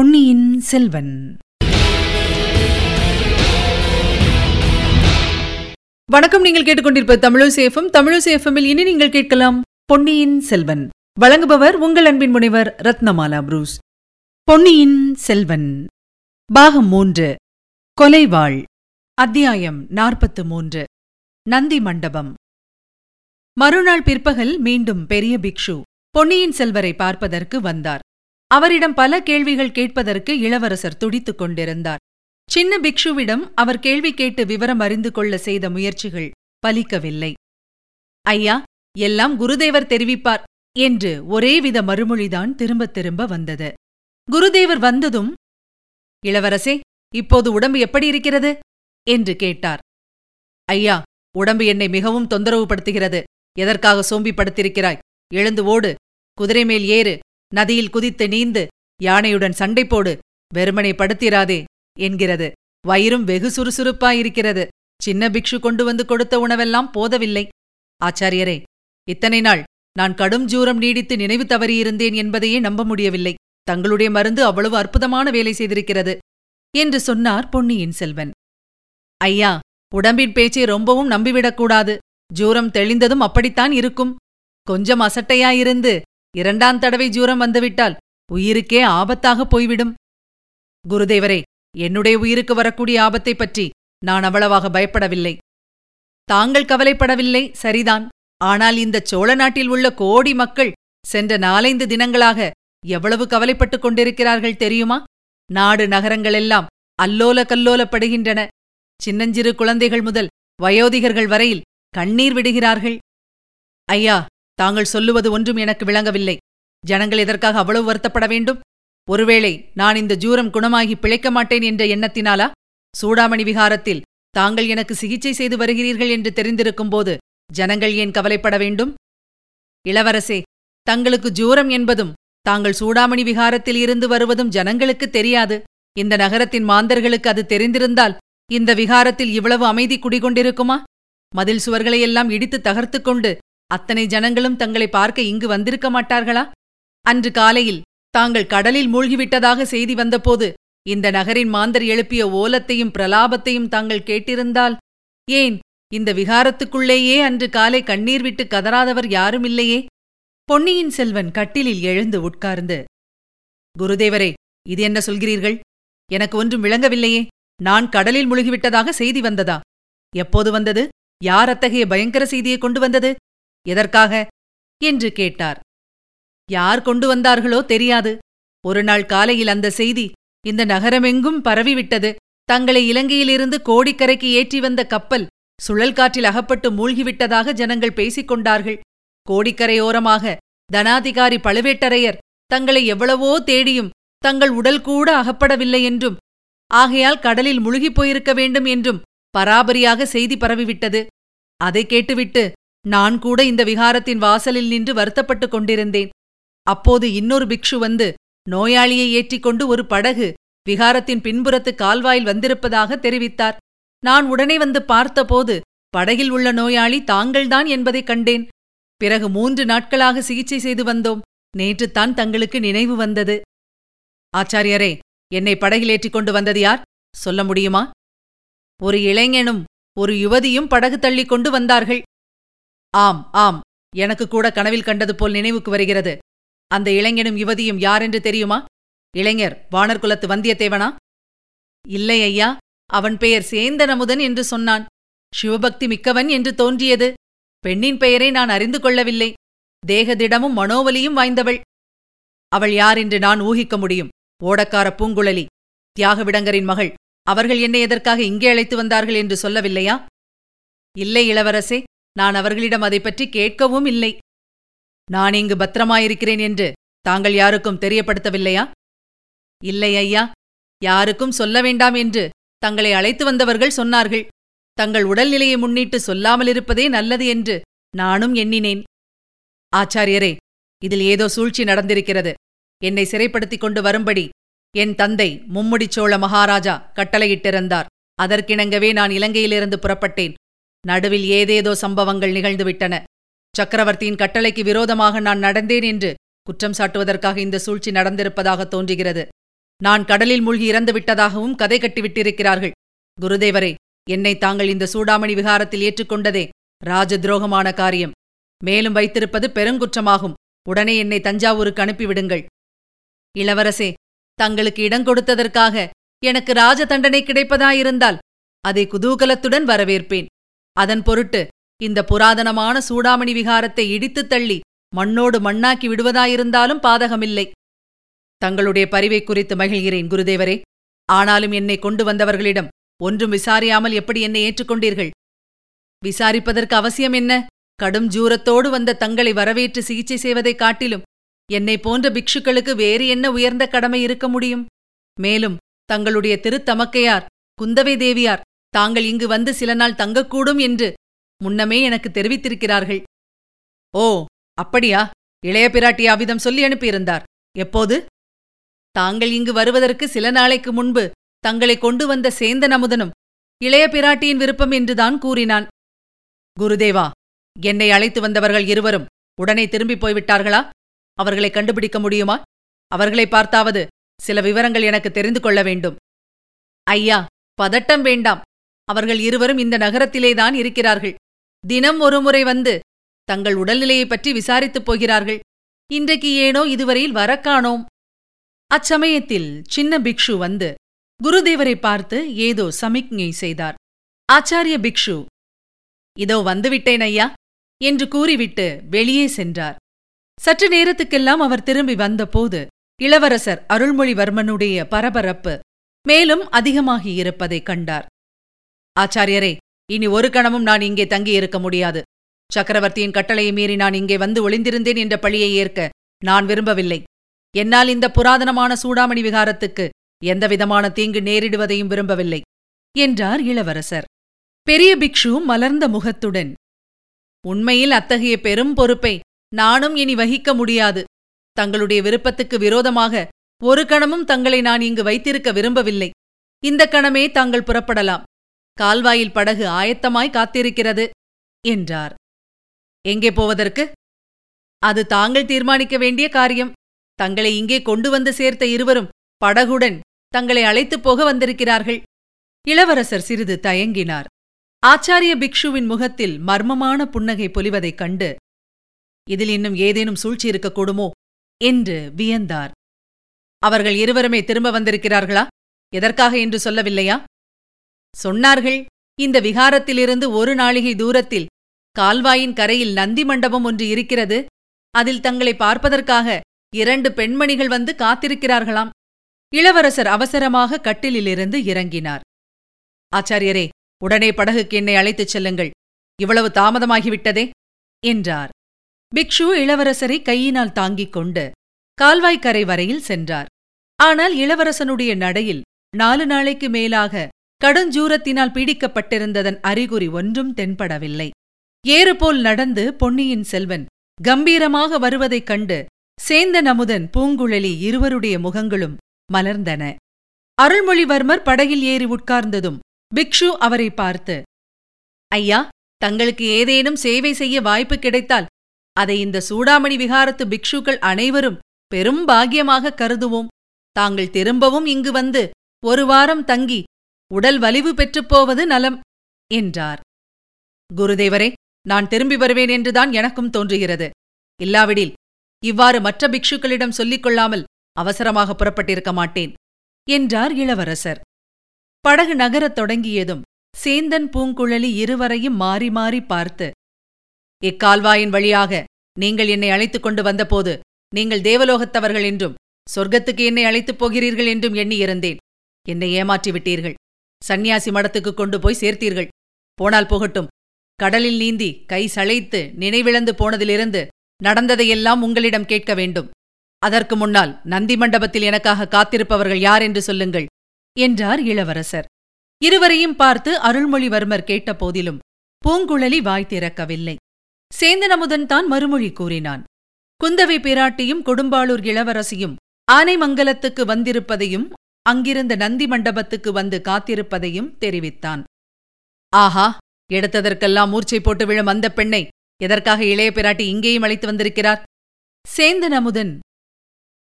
பொன்னியின் செல்வன். வணக்கம் நீங்கள் கேட்டுக்கொண்டிருப்ப தமிழசேஃபம் தமிழசேஃபமில் இனி நீங்கள் கேட்கலாம் பொன்னியின் செல்வன். வழங்குபவர் உங்கள் அன்பின் முனைவர் ரத்னமாலா புரூஸ். பொன்னியின் செல்வன். பாகம் மூன்று. கொலைவாள். அத்தியாயம் நாற்பத்து மூன்று. நந்தி மண்டபம். மறுநாள் பிற்பகல் மீண்டும் பெரிய பிக்ஷு பொன்னியின் செல்வரை பார்ப்பதற்கு வந்தார். அவரிடம் பல கேள்விகள் கேட்பதற்கு இளவரசர் துடித்துக் கொண்டிருந்தார். சின்ன பிக்ஷுவிடம் அவர் கேள்வி கேட்டு விவரம் அறிந்து கொள்ள செய்த முயற்சிகள் பலிக்கவில்லை. ஐயா எல்லாம் குருதேவர் தெரிவிப்பார் என்று ஒரேவித மறுமொழிதான் திரும்பத் திரும்ப வந்தது. குருதேவர் வந்ததும் இளவரசே இப்போது உடம்பு எப்படி இருக்கிறது? என்று கேட்டார். ஐயா உடம்பு என்னை மிகவும் தொந்தரவு படுத்துகிறது எதற்காக சோம்பி படுத்திருக்கிறாய் எழுந்து ஓடு. குதிரை மேல் ஏறு. நதியில் குதித்து நீந்து யானையுடன் சண்டை போடு வெறுமனை படுத்திராதே என்கிறது. வயிறும் வெகு சுறுசுறுப்பாயிருக்கிறது. சின்ன பிக்ஷு கொண்டு வந்து கொடுத்த உணவெல்லாம் போதவில்லை. ஆச்சாரியரே இத்தனை நாள் நான் கடும் ஜூரம் நீடித்து நினைவு தவறியிருந்தேன் என்பதையே நம்ப முடியவில்லை. தங்களுடைய மருந்து அவ்வளவு அற்புதமான வேலை செய்திருக்கிறது என்று சொன்னார் பொன்னியின் செல்வன். ஐயா உடம்பின் பேச்சை ரொம்பவும் நம்பிவிடக்கூடாது. ஜூரம் தெளிந்ததும் அப்படித்தான் இருக்கும். கொஞ்சம் அசட்டையாயிருந்து இரண்டாம் தடவை ஜூரம் வந்துவிட்டால் உயிருக்கே ஆபத்தாகப் போய்விடும். குருதேவரே என்னுடைய உயிருக்கு வரக்கூடிய ஆபத்தைப் பற்றி நான் அவ்வளவாக பயப்படவில்லை. தாங்கள் கவலைப்படவில்லை சரிதான். ஆனால் இந்த சோழ நாட்டில் உள்ள கோடி மக்கள் சென்ற நாலைந்து தினங்களாக எவ்வளவு கவலைப்பட்டுக் கொண்டிருக்கிறார்கள் தெரியுமா? நாடு நகரங்களெல்லாம் அல்லோல கல்லோலப்படுகின்றன. சின்னஞ்சிறு குழந்தைகள் முதல் வயோதிகர்கள் வரையில் கண்ணீர் விடுகிறார்கள். ஐயா தாங்கள் சொல்லுவது ஒன்றும் எனக்கு விளங்கவில்லை. ஜனங்கள் எதற்காக அவ்வளவு வருத்தப்பட வேண்டும்? ஒருவேளை நான் இந்த ஜூரம் குணமாகி பிழைக்க மாட்டேன் என்ற எண்ணத்தினாலா? சூடாமணி விகாரத்தில் தாங்கள் எனக்கு சிகிச்சை செய்து வருகிறீர்கள் என்று தெரிந்திருக்கும்போது ஜனங்கள் ஏன் கவலைப்பட வேண்டும்? இளவரசே தங்களுக்கு ஜூரம் என்பதும் தாங்கள் சூடாமணி விகாரத்தில் இருந்து வருவதும் ஜனங்களுக்கு தெரியாது. இந்த நகரத்தின் மாந்தர்களுக்கு அது தெரிந்திருந்தால் இந்த விகாரத்தில் இவ்வளவு அமைதி குடிகொண்டிருக்குமா? மதில் சுவர்களையெல்லாம் இடித்து தகர்த்துக் கொண்டு அத்தனை ஜனங்களும் தங்களை பார்க்க இங்கு வந்திருக்க மாட்டார்களா? அன்று காலையில் தாங்கள் கடலில் மூழ்கிவிட்டதாக செய்தி வந்தபோது இந்த நகரின் மாந்தர் எழுப்பிய ஓலத்தையும் பிரலாபத்தையும் தாங்கள் கேட்டிருந்தால் ஏன் இந்த விகாரத்துக்குள்ளேயே அன்று காலை கண்ணீர் விட்டு கதறாதவர் யாரும் இல்லையே? பொன்னியின் செல்வன் கட்டிலில் எழுந்து உட்கார்ந்து குருதேவரே இது என்ன சொல்கிறீர்கள்? எனக்கு ஒன்றும் விளங்கவில்லையே. நான் கடலில் முழுகிவிட்டதாக செய்தி வந்ததா? எப்போது வந்தது? யார் அத்தகைய பயங்கர செய்தியை கொண்டு வந்தது? எதற்காக? என்று கேட்டார். யார் கொண்டு வந்தார்களோ தெரியாது. ஒரு நாள் காலையில் அந்த செய்தி இந்த நகரமெங்கும் பரவிவிட்டது. தங்களை இலங்கையிலிருந்து கோடிக்கரைக்கு ஏற்றி வந்த கப்பல் சுழல் காற்றில் அகப்பட்டு மூழ்கிவிட்டதாக ஜனங்கள் பேசிக் கொண்டார்கள். கோடிக்கரையோரமாக தனாதிகாரி பழுவேட்டரையர் தங்களை எவ்வளவோ தேடியும் தங்கள் உடல் கூட அகப்படவில்லை என்றும் ஆகையால் கடலில் முழுகிப் போயிருக்க வேண்டும் என்றும் பராபரியாக செய்தி பரவிவிட்டது. அதை கேட்டுவிட்டு நான் கூட இந்த விகாரத்தின் வாசலில் நின்று வருத்தப்பட்டுக் கொண்டிருந்தேன். அப்போது இன்னொரு பிக்ஷு வந்து நோயாளியை ஏற்றிக்கொண்டு ஒரு படகு விகாரத்தின் பின்புறத்து கால்வாயில் வந்திருப்பதாக தெரிவித்தார். நான் உடனே வந்து பார்த்தபோது படகில் உள்ள நோயாளி தாங்கள்தான் என்பதைக் கண்டேன். பிறகு மூன்று நாட்களாக சிகிச்சை செய்து வந்தோம். நேற்றுத்தான் தங்களுக்கு நினைவு வந்தது. ஆச்சாரியரே என்னை படகில் ஏற்றிக் கொண்டு வந்தது யார்? சொல்ல முடியுமா? ஒரு இளைஞனும் ஒரு யுவதியும் படகு தள்ளிக் கொண்டு வந்தார்கள். ஆம் ஆம். எனக்கு கூட கனவில் கண்டது போல் நினைவுக்கு வருகிறது. அந்த இளைஞனும் யுவதியும் யாரென்று தெரியுமா? இளைஞர் வானர்குலத்து வந்தியத்தேவனா? இல்லை ஐயா அவன் பெயர் சேந்தனமுதன் என்று சொன்னான். சிவபக்தி மிக்கவன் என்று தோன்றியது. பெண்ணின் பெயரை நான் அறிந்து கொள்ளவில்லை. தேகதிடமும் மனோவலியும் வாய்ந்தவள். அவள் யார் என்று நான் ஊகிக்க முடியும். ஓடக்கார பூங்குழலி தியாகவிடங்கரின் மகள். அவர்கள் என்னை எதற்காக இங்கே அழைத்து வந்தார்கள் என்று சொல்லவில்லையா? இல்லை இளவரசே நான் அவர்களிடம் அதை பற்றி கேட்கவும் இல்லை. நான் இங்கு பத்திரமாயிருக்கிறேன் என்று தாங்கள் யாருக்கும் தெரியப்படுத்தவில்லையா? இல்லை ஐயா யாருக்கும் சொல்ல வேண்டாம் என்று தங்களை அழைத்து வந்தவர்கள் சொன்னார்கள். தங்கள் உடல்நிலையை முன்னிட்டு சொல்லாமலிருப்பதே நல்லது என்று நானும் எண்ணினேன். ஆச்சாரியரே இதில் ஏதோ சூழ்ச்சி நடந்திருக்கிறது. என்னை சிறைப்படுத்திக் கொண்டு வரும்படி என் தந்தை மும்முடிச் சோழ மகாராஜா கட்டளையிட்டிருந்தார். அதற்கிணங்கவே நான் இலங்கையிலிருந்து புறப்பட்டேன். நடுவில் ஏதேதோ சம்பவங்கள் நிகழ்ந்துவிட்டன. சக்கரவர்த்தியின் கட்டளைக்கு விரோதமாக நான் நடந்தேன் என்று குற்றம் சாட்டுவதற்காக இந்த சூழ்ச்சி நடந்திருப்பதாக தோன்றுகிறது. நான் கடலில் மூழ்கி இறந்து விட்டதாகவும் கதை கட்டிவிட்டிருக்கிறார்கள். குருதேவரே என்னை தாங்கள் இந்த சூடாமணி விகாரத்தில் ஏற்றுக்கொண்டதே ராஜ துரோகமான காரியம். மேலும் வைத்திருப்பது பெருங்குற்றமாகும். உடனே என்னை தஞ்சாவூருக்கு அனுப்பிவிடுங்கள். இளவரசே தங்களுக்கு இடம் கொடுத்ததற்காக எனக்கு ராஜ தண்டனை கிடைப்பதாயிருந்தால் அதை குதூகலத்துடன் வரவேற்பேன். அதன் பொருட்டு இந்த புராதனமான சூடாமணி விகாரத்தை இடித்துத் தள்ளி மண்ணோடு மண்ணாக்கி விடுவதாயிருந்தாலும் பாதகமில்லை. தங்களுடைய பரிவை குறித்து மகிழ்கிறேன் குருதேவரே. ஆனாலும் என்னை கொண்டு வந்தவர்களிடம் ஒன்றும் விசாரியாமல் எப்படி என்னை ஏற்றுக்கொண்டீர்கள்? விசாரிப்பதற்கு அவசியம் என்ன? கடும் ஜூரத்தோடு வந்த தங்களை வரவேற்று சிகிச்சை செய்வதைக் காட்டிலும் என்னை போன்ற பிக்ஷுக்களுக்கு வேறு என்ன உயர்ந்த கடமை இருக்க முடியும்? மேலும் தங்களுடைய திருத்தமக்கையார் குந்தவை தேவியார் தாங்கள் இங்கு வந்து சில நாள் தங்கக்கூடும் என்று முன்னமே எனக்கு தெரிவித்திருக்கிறார்கள். ஓ அப்படியா? இளைய பிராட்டி அவ்விதம் சொல்லி அனுப்பியிருந்தார். எப்போது? தாங்கள் இங்கு வருவதற்கு சில நாளைக்கு முன்பு தங்களை கொண்டு வந்த சேந்தன் அமுதனும் இளைய பிராட்டியின் விருப்பம் என்றுதான் கூறினான். குருதேவா என்னை அழைத்து வந்தவர்கள் இருவரும் உடனே திரும்பிப் போய்விட்டார்களா? அவர்களை கண்டுபிடிக்க முடியுமா? அவர்களை பார்த்தாவது சில விவரங்கள் எனக்கு தெரிந்து கொள்ள வேண்டும். ஐயா பதட்டம் வேண்டாம். அவர்கள் இருவரும் இந்த நகரத்திலேதான் இருக்கிறார்கள். தினம் ஒருமுறை வந்து தங்கள் உடல்நிலையைப் பற்றி விசாரித்துப் போகிறார்கள். இன்றைக்கு ஏனோ இதுவரையில் வரக்காணோம். அச்சமயத்தில் சின்ன பிக்ஷு வந்து குருதேவரை பார்த்து ஏதோ சமிக்ஞை செய்தார். ஆச்சாரிய பிக்ஷு இதோ வந்துவிட்டேன் ஐயா என்று கூறிவிட்டு வெளியே சென்றார். சற்று நேரத்துக்கெல்லாம் அவர் திரும்பி வந்தபோது இளவரசர் அருள்மொழிவர்மனுடைய பரபரப்பு மேலும் அதிகமாகியிருப்பதைக் கண்டார். ஆச்சாரியரே இனி ஒரு கணமும் நான் இங்கே தங்கியிருக்க முடியாது. சக்கரவர்த்தியின் கட்டளையை மீறி நான் இங்கே வந்து ஒளிந்திருந்தேன் என்ற பழியை ஏற்க நான் விரும்பவில்லை. என்னால் இந்த புராதனமான சூடாமணி விகாரத்துக்கு எந்தவிதமான தீங்கு நேரிடுவதையும் விரும்பவில்லை என்றார் இளவரசர். பெரிய பிக்ஷு மலர்ந்த முகத்துடன் உண்மையில் அத்தகைய பெரும் பொறுப்பை நானும் இனி வகிக்க முடியாது. தங்களுடைய விருப்பத்துக்கு விரோதமாக ஒரு கணமும் தங்களை நான் இங்கு வைத்திருக்க விரும்பவில்லை. இந்த கணமே தாங்கள் புறப்படலாம். கால்வாயில் படகு ஆயத்தமாய் காத்திருக்கிறது என்றார். எங்கே போவதற்கு? அது தாங்கள் தீர்மானிக்க வேண்டிய காரியம். தங்களை இங்கே கொண்டு வந்து சேர்த்த இருவரும் படகுடன் தங்களை அழைத்துப் போக வந்திருக்கிறார்கள். இளவரசர் சிறிது தயங்கினார். ஆச்சாரிய பிக்ஷுவின் முகத்தில் மர்மமான புன்னகை பொலிவதைக் கண்டு இதில் இன்னும் ஏதேனும் சூழ்ச்சி இருக்கக்கூடுமோ? என்று வியந்தார். அவர்கள் இருவருமே திரும்ப வந்திருக்கிறார்களா? எதற்காக என்று சொல்லவில்லையா? சொன்னார்கள். இந்த விகாரத்திலிருந்து ஒரு நாளிகை தூரத்தில் கால்வாயின் கரையில் நந்தி மண்டபம் ஒன்று இருக்கிறது. அதில் தங்களை பார்ப்பதற்காக இரண்டு பெண்மணிகள் வந்து காத்திருக்கிறார்களாம். இளவரசர் அவசரமாக கட்டிலிலிருந்து இறங்கினார். ஆச்சாரியரே உடனே படகுக்கு என்னை அழைத்துச் செல்லுங்கள். இவ்வளவு தாமதமாகிவிட்டதே என்றார். பிக்ஷு இளவரசரை கையினால் தாங்கிக் கொண்டு கால்வாய்க்கரை வரையில் சென்றார். ஆனால் இளவரசனுடைய நடையில் நாலு நாளைக்கு மேலாக கடுஞ்சூரத்தினால் பீடிக்கப்பட்டிருந்ததன் அறிகுறி ஒன்றும் தென்படவில்லை. ஏறுபோல் நடந்து பொன்னியின் செல்வன் கம்பீரமாக வருவதைக் கண்டு சேந்தன் அமுதன் பூங்குழலி இருவருடைய முகங்களும் மலர்ந்தன. அருள்மொழிவர்மர் படகில் ஏறி உட்கார்ந்ததும் பிக்ஷு அவரை பார்த்து ஐயா தங்களுக்கு ஏதேனும் சேவை செய்ய வாய்ப்பு கிடைத்தால் அதை இந்த சூடாமணி விகாரத்து பிக்ஷுக்கள் அனைவரும் பெரும் பாக்கியமாக கருதுவோம். தாங்கள் திரும்பவும் இங்கு வந்து ஒரு வாரம் தங்கி உடல் வலிவு பெற்றுப் போவது நலம் என்றார். குருதேவரே நான் திரும்பி வருவேன் என்றுதான் எனக்கும் தோன்றுகிறது. இல்லாவிடில் இவ்வாறு மற்ற பிக்ஷுக்களிடம் சொல்லிக் கொள்ளாமல் அவசரமாக புறப்பட்டிருக்க மாட்டேன் என்றார் இளவரசர். படகு நகரத் தொடங்கியதும் சேந்தன் பூங்குழலி இருவரையும் மாறி மாறி பார்த்து இக்கால்வாயின் வழியாக நீங்கள் என்னை அழைத்துக் கொண்டு வந்தபோது நீங்கள் தேவலோகத்தவர்கள் என்றும் சொர்க்கத்துக்கு என்னை அழைத்துப் போகிறீர்கள் என்றும் எண்ணியிருந்தேன். என்னை ஏமாற்றிவிட்டீர்கள். சந்நியாசி மடத்துக்கு கொண்டு போய் சேர்த்தீர்கள். போனால் போகட்டும். கடலில் நீந்தி கை சளைத்து நினைவிழந்து போனதிலிருந்து நடந்ததையெல்லாம் உங்களிடம் கேட்க வேண்டும். அதற்கு முன்னால் நந்தி மண்டபத்தில் எனக்காக காத்திருப்பவர்கள் யார் என்று சொல்லுங்கள் என்றார் இளவரசர். இருவரையும் பார்த்து அருள்மொழிவர்மர் கேட்ட போதிலும் பூங்குழலி வாய் திறக்கவில்லை. சேந்தனமுதன் தான் மறுமொழி கூறினான். குந்தவை பிராட்டியும் கொடும்பாளூர் இளவரசியும் ஆனைமங்கலத்துக்கு வந்திருப்பதையும் அங்கிருந்த நந்தி மண்டபத்துக்கு வந்து காத்திருப்பதையும் தெரிவித்தான். ஆஹா எடுத்ததற்கெல்லாம் மூர்ச்சை போட்டு விழும் அந்த பெண்ணை எதற்காக இளைய பிராட்டி இங்கேயும் அழைத்து வந்திருக்கிறார்? சேந்தன் அமுதன்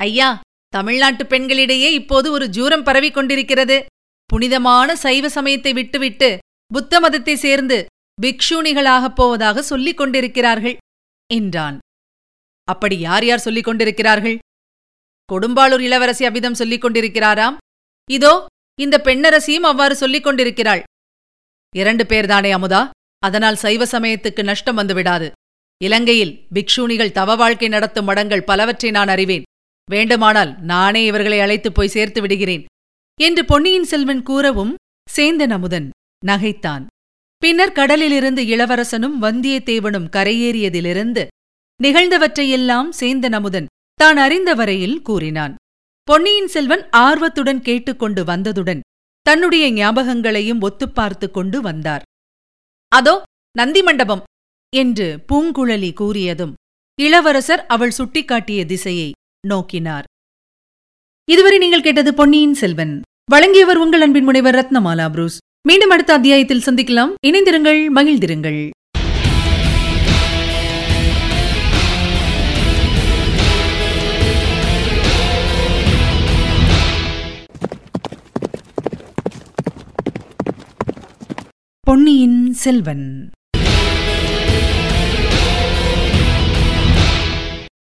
ஐயா தமிழ்நாட்டு பெண்களிடையே இப்போது ஒரு ஜூரம் பரவிக் கொண்டிருக்கிறது. புனிதமான சைவ சமயத்தை விட்டுவிட்டு புத்த மதத்தை சேர்ந்து பிக்ஷூனிகளாகப் போவதாக சொல்லிக் கொண்டிருக்கிறார்கள் என்றான். அப்படி யார் யார் சொல்லிக் கொண்டிருக்கிறார்கள்? கொடும்பாளூர் இளவரசி அவ்விதம் சொல்லிக் கொண்டிருக்கிறாராம். இதோ இந்த பெண்ணரசியும் அவ்வாறு சொல்லிக் கொண்டிருக்கிறாள். இரண்டு பேர்தானே அமுதா? அதனால் சைவ சமயத்துக்கு நஷ்டம் வந்துவிடாது இலங்கையில் பிக்ஷூனிகள் தவ வாழ்க்கை நடத்தும் மடங்கள் பலவற்றை நான் அறிவேன். வேண்டுமானால் நானே இவர்களை அழைத்துப் போய் சேர்த்து விடுகிறேன். என்று பொன்னியின் செல்வன் கூறவும் சேந்தன் அமுதன் நகைத்தான். பின்னர் கடலிலிருந்து இளவரசனும் வந்தியத்தேவனும் கரையேறியதிலிருந்து நிகழ்ந்தவற்றையெல்லாம் சேந்தன் அமுதன் தான் அறிந்த வரையில் கூறினான். பொன்னியின் செல்வன் ஆர்வத்துடன் கேட்டுக்கொண்டு வந்ததுடன் தன்னுடைய ஞாபகங்களையும் ஒத்துப்பார்த்து கொண்டு வந்தார். அதோ நந்தி மண்டபம்! என்று பூங்குழலி கூறியதும் இளவரசர் அவள் சுட்டிக்காட்டிய திசையை நோக்கினார். இதுவரை நீங்கள் கேட்டது பொன்னியின் செல்வன். வழங்கியவர் உங்கள் அன்பின் முனைவர் ரத்னமாலா புரூஸ். மீண்டும் அடுத்த அத்தியாயத்தில் சந்திக்கலாம். இணைந்திருங்கள் மகிழ்ந்திருங்கள். பொன்னியின் செல்வன்.